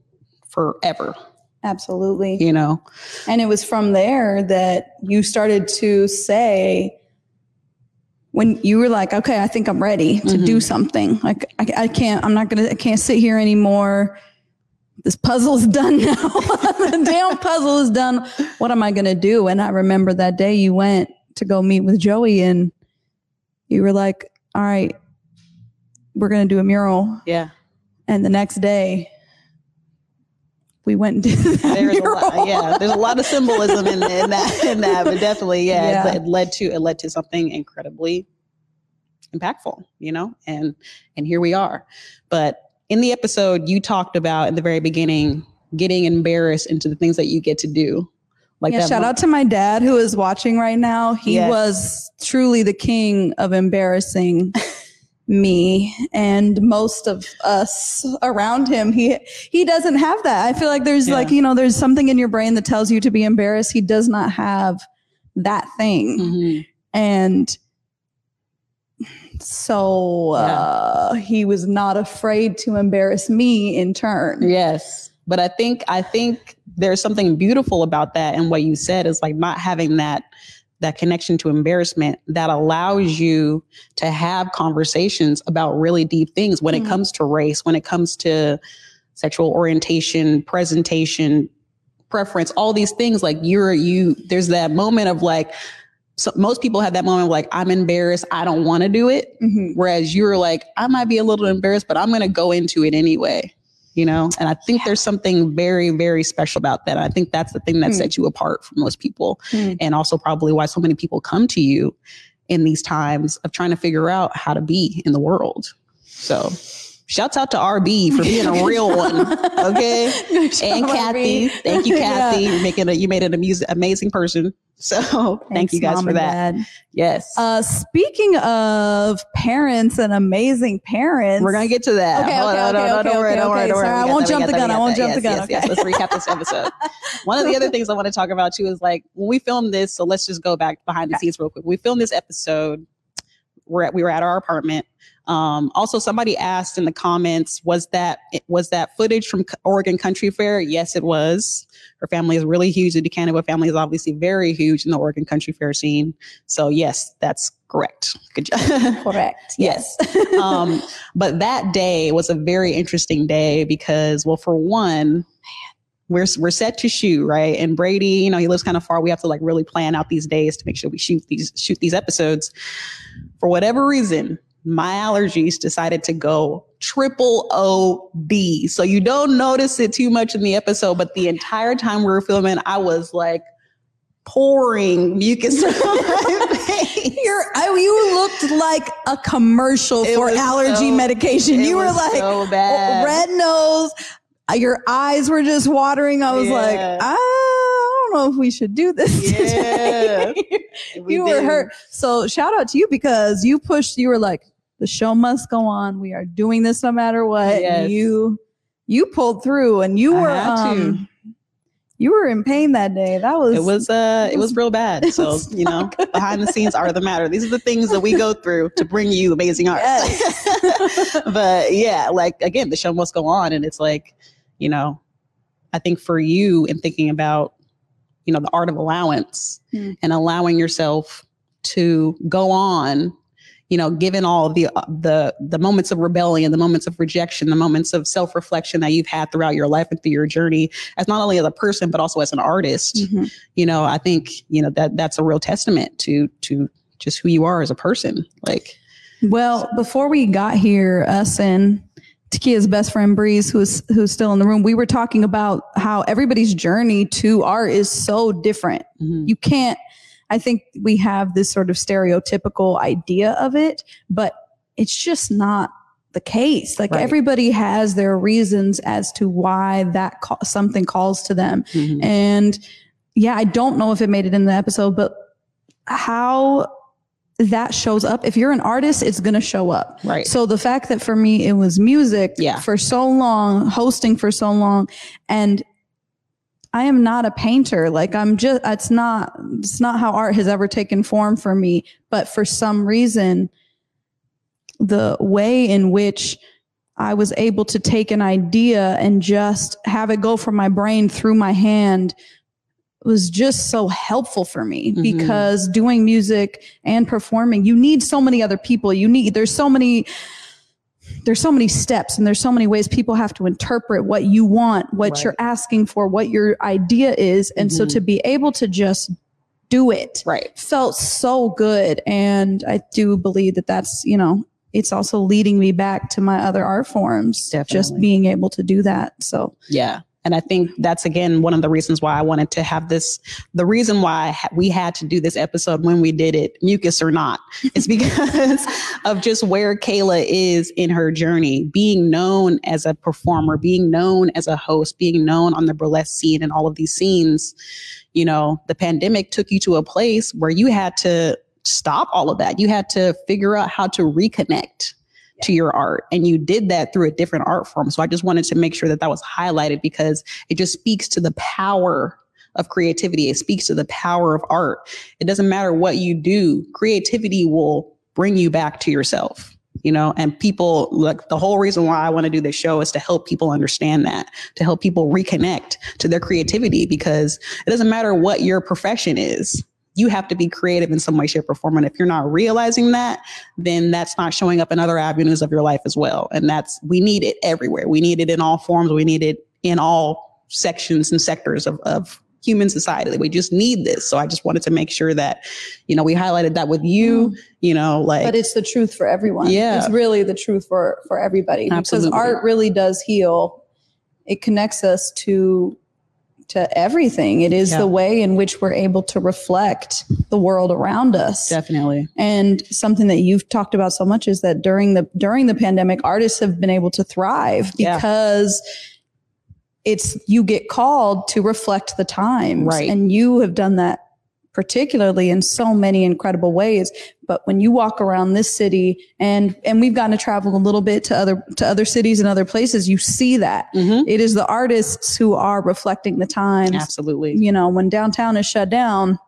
forever, Absolutely. you know? And it was from there that you started to say, when you were like, okay, I think I'm ready to do mm-hmm. something. Like, I, I can't, I'm not going to, I can't sit here anymore. This puzzle's done now. the damn puzzle is done. What am I going to do? And I remember that day you went to go meet with Joey and you were like, all right, we're going to do a mural. Yeah. And the next day, we went and did that There's a lot, yeah, there's a lot of symbolism in, in that, in that, but definitely, yeah, Yeah. It, it led to, it led to something incredibly impactful, you know, and, and here we are. But in the episode, you talked about in the very beginning, getting embarrassed into the things that you get to do. Like yeah, shout mo- out to my dad who is watching right now. He Yes. was truly the king of embarrassing me and most of us around him. He he doesn't have that. I feel like there's like, you know, there's something in your brain that tells you to be embarrassed. He does not have that thing. Mm-hmm. And so uh, he was not afraid to embarrass me in turn. Yes. But I think I think there's something beautiful about that and what you said is like not having that that connection to embarrassment that allows mm-hmm. you to have conversations about really deep things when it mm-hmm. comes to race, when it comes to sexual orientation, presentation, preference, all these things like you're you there's that moment of like so most people have that moment of like I'm embarrassed, I don't want to do it. Mm-hmm. Whereas you're like I might be a little embarrassed, but I'm going to go into it anyway. You know, and I think there's something very, very special about that. I think that's the thing that Hmm. sets you apart from most people, Hmm. and also probably why so many people come to you in these times of trying to figure out how to be in the world. So, shouts out to RB for being a real one, okay? and Kathy, thank you, Kathy. Yeah. You're making a, you made an amazing, amazing person. So, thank you guys Mom for that. Dad. Yes, Uh, speaking of parents and amazing parents, we're gonna get to that. Okay, Hold okay, on, okay, okay, don't worry, don't worry, don't worry. Sorry, I won't that, jump the gun. I won't that. jump the gun. yes, Okay. Let's recap this episode. One of the other things I want to talk about too is like when we filmed this. So let's just go back behind the scenes real quick. We filmed this episode. We're at, we were at our apartment. Um, also, somebody asked in the comments, was that was that footage from Oregon Country Fair? Yes, it was. Her family is really huge. The Ducanova family is obviously very huge in the Oregon Country Fair scene. So yes, that's correct. Good job. Correct. Yes. um, but that day was a very interesting day because, well, for one, we're we're set to shoot right, and Brady, you know, he lives kind of far. We have to like really plan out these days to make sure we shoot these shoot these episodes. For whatever reason, my allergies decided to go triple O B. So you don't notice it too much in the episode, but the entire time we were filming, I was like pouring mucus. on my face. You're, I, you looked like a commercial It for allergy so- medication. You were like so bad. red nose. uh, Your eyes were just watering. I was like, Yeah. I don't know if we should do this. Yeah. We you were hurt. So shout out to you because you pushed. You were like, the show must go on. We are doing this no matter what. Yes. You you pulled through, and you were um, you were in pain that day. That was It was uh it was real bad. So, you know, behind the scenes are the matter. These are the things that we go through to bring you amazing art. but yeah, like again, the show must go on and it's like, you know, I think for you in thinking about, you know, the art of allowance Hmm. and allowing yourself to go on, you know, given all the uh, the the moments of rebellion, the moments of rejection, the moments of self-reflection that you've had throughout your life and through your journey as not only as a person but also as an artist Mhm. you know i think you know that that's a real testament to to just who you are as a person like Well, before we got here, us and Takia's best friend Breeze, who's who's still in the room, we were talking about how everybody's journey to art is so different. Mhm. You can't. I think we have this sort of stereotypical idea of it, but it's just not the case. Like Right. everybody has their reasons as to why that something calls to them, Mhm. and yeah, I don't know if it made it in the episode, but how that shows up. If you're an artist, it's going to show up. Right. So the fact that for me, it was music Yeah. for so long, hosting for so long, and I am not a painter. Like I'm just, it's not, it's not how art has ever taken form for me. But for some reason, the way in which I was able to take an idea and just have it go from my brain through my hand was just so helpful for me Mhm. because doing music and performing, you need so many other people. You need, there's so many, there's so many steps and there's so many ways people have to interpret what you want, what Right. you're asking for, what your idea is. And so Mhm. to be able to just do it Right. felt so good. And I do believe that that's, you know, it's also leading me back to my other art forms, just being able to do that. So Yeah. And I think that's again one of the reasons why I wanted to have this. The reason why ha- we had to do this episode when we did it, mucus or not, is because of just where Kayla is in her journey, being known as a performer, being known as a host, being known on the burlesque scene and all of these scenes. You know, the pandemic took you to a place where you had to stop all of that. You had to figure out how to reconnect to your art and you did that through a different art form. So i just wanted to make sure that that was highlighted because it just speaks to the power of creativity. It speaks to the power of art. It doesn't matter what you do creativity will bring you back to yourself you know? And people like the whole reason why i want to do this show is to help people understand that to help people reconnect to their creativity because it doesn't matter what your profession is you have to be creative in some way shape or form and if you're not realizing that then that's not showing up in other avenues of your life as well. And that's, we need it everywhere. We need it in all forms. We need it in all sections and sectors of, of human society. We just need this. So I just wanted to make sure that, you know, we highlighted that with you, mm-hmm. you know, like, but it's the truth for everyone. Yeah. It's really the truth for for everybody Absolutely. because art really does heal. It connects us to to everything. It is Yeah. the way in which we're able to reflect the world around us. definitely. And something that you've talked about so much is that during the during the pandemic, artists have been able to thrive Yeah. because it's you get called to reflect the times. Right. And you have done that particularly in so many incredible ways. But when you walk around this city and and we've gotten to travel a little bit to other to other cities and other places, you see that. Mhm. It is the artists who are reflecting the times. Absolutely. You know, when downtown is shut down,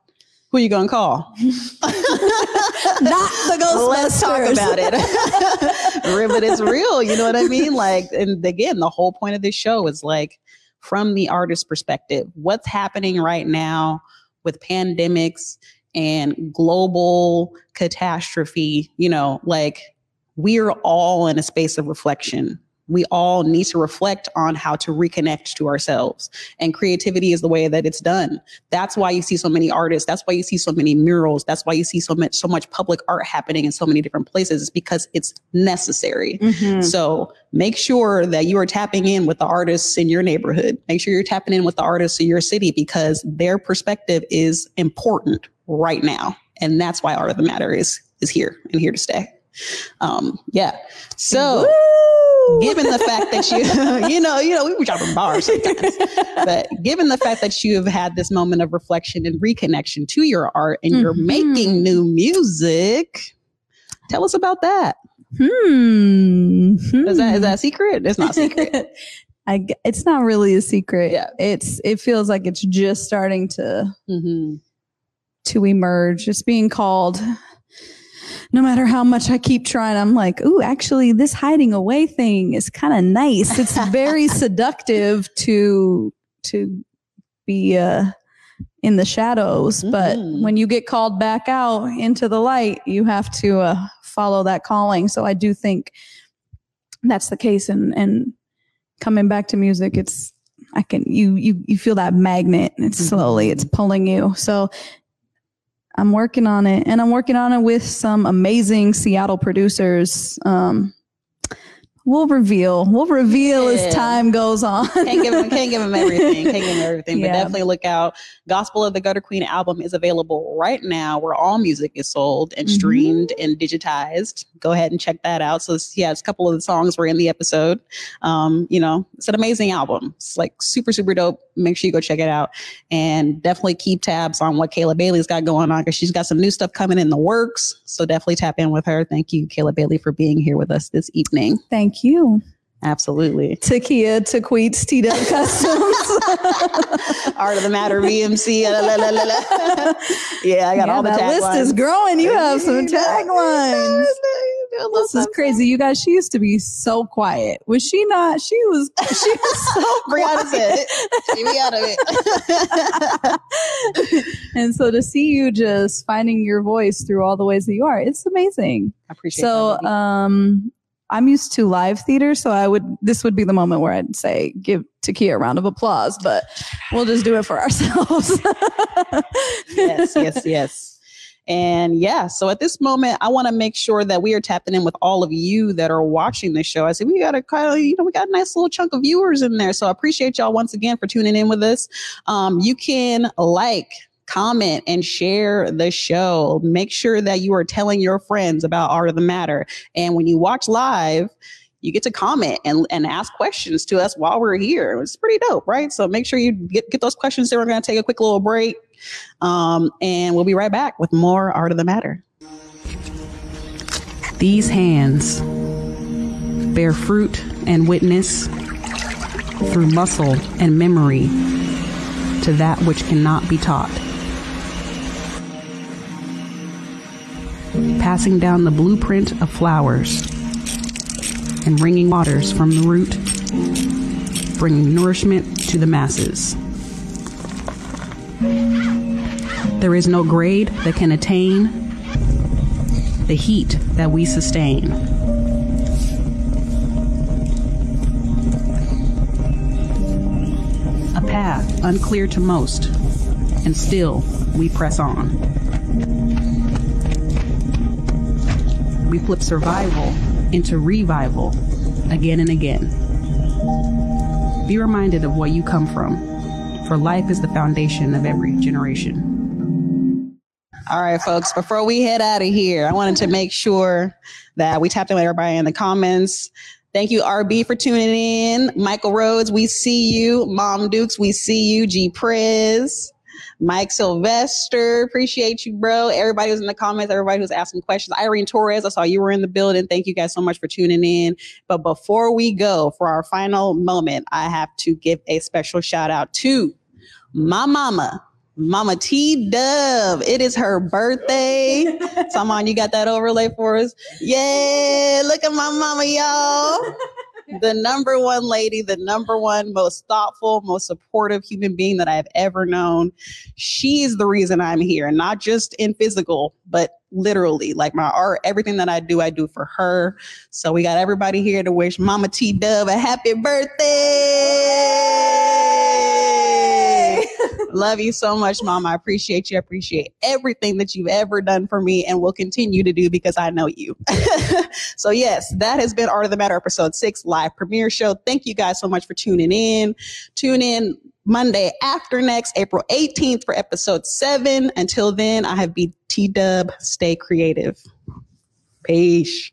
Who are you going to call? not the Ghostbusters. Let's talk about it. But it's real. You know what I mean? Like, and again, the whole point of this show is like from the artist perspective, what's happening right now with pandemics and global catastrophe, you know, like we're all in a space of reflection. We all need to reflect on how to reconnect to ourselves. And creativity is the way that it's done. That's why you see so many artists. That's why you see so many murals. That's why you see so much so much public art happening in so many different places. It's because it's necessary. Mhm. So make sure that you are tapping in with the artists in your neighborhood. Make sure you're tapping in with the artists in your city because their perspective is important right now. And that's why Art of the Matter is is here and here to stay. Um, yeah. So given the fact that you you know, you know, we were dropping bars sometimes. but given the fact that you have had this moment of reflection and reconnection to your art and you're Mhm. making new music, tell us about that. Hmm. Is that is that a secret? It's not secret. I, it's not really a secret. Yeah. It's it feels like it's just starting to hmm to emerge. It's being called. No matter how much I keep trying, I'm like, ooh, actually, this hiding away thing is kind of nice. It's very seductive to to be uh, in the shadows, but Mhm. when you get called back out into the light, you have to uh, follow that calling. So I do think that's the case. And and coming back to music, it's I can you you you feel that magnet. and It's slowly it's pulling you. So I'm working on it, and I'm working on it with some amazing Seattle producers. Um, we'll reveal. We'll reveal Yeah. as time goes on. can't give him can't give him everything. Can't give him everything. But definitely look out. Gospel of the Gutter Queen album is available right now where all music is sold and Mhm. streamed and digitized. Go ahead and check that out. So it's, yeah, it's a couple of the songs were in the episode. Um, you know, it's an amazing album. It's like super, super dope. Make sure you go check it out. And definitely keep tabs on what Kayla Bailey's got going on because she's got some new stuff coming in the works. So definitely tap in with her. Thank you, Kayla Bailey, for being here with us this evening. Thank you. Absolutely. Takia Taqueets T Dub Customs. Art of the Matter, VMC. la, la, la, yeah, I got Yeah, all the that list is growing. You have some taglines. This is crazy. You guys, she used to be so quiet. Was she not? She was she was so Brianna said it. Keep me out of it. and so to see you just finding your voice through all the ways that you are, it's amazing. I appreciate So that. um I'm used to live theater, so I would this would be the moment where I'd say give Takia a round of applause, but we'll just do it for ourselves. yes, yes, yes. And yeah, so at this moment, I want to make sure that we are tapping in with all of you that are watching the show. I said we got a kind of, you know, we got a nice little chunk of viewers in there. So I appreciate y'all once again for tuning in with us. Um, you can like, comment, and share the show. Make sure that you are telling your friends about Art of the Matter. And when you watch live, you get to comment and, and ask questions to us while we're here. It's pretty dope, right? So make sure you get, get those questions. Then we're going to take a quick little break. Um, and we'll be right back with more Art of the Matter. These hands bear fruit and witness through muscle and memory to that which cannot be taught. Passing down the blueprint of flowers and bringing waters from the root, bringing nourishment to the masses. There is no grade that can attain the heat that we sustain. A path unclear to most, and still we press on. We flip survival into revival again and again. Be reminded of what you come from, for life is the foundation of every generation. All right, folks, before we head out of here, I wanted to make sure that we tapped in everybody in the comments. Thank you, RB, for tuning in. Michael Rhodes, we see you. Mom Dukes, we see you. G Prez. Mike Sylvester, appreciate you, bro. Everybody who's in the comments, everybody who's asking questions. Irene Torres, I saw you were in the building. Thank you guys so much for tuning in. But before we go for our final moment, I have to give a special shout out to my mama, Mama T Dub. It is her birthday. Someone, you got that overlay for us? Yeah, look at my mama, y'all. The number one lady, the number one most thoughtful, most supportive human being that I've ever known. She's the reason I'm here, and not just in physical, but literally. Like my art, everything that I do, I do for her. So we got everybody here to wish Mama T Dub a happy birthday. Love you so much, Mom. I appreciate you. I appreciate everything that you've ever done for me and will continue to do because I know you. so, yes, that has been Art of the Matter episode six live premiere show. Thank you guys so much for tuning in. Tune in Monday after next, April 18th for episode seven. Until then, I have been T Dub. Stay creative. Peace.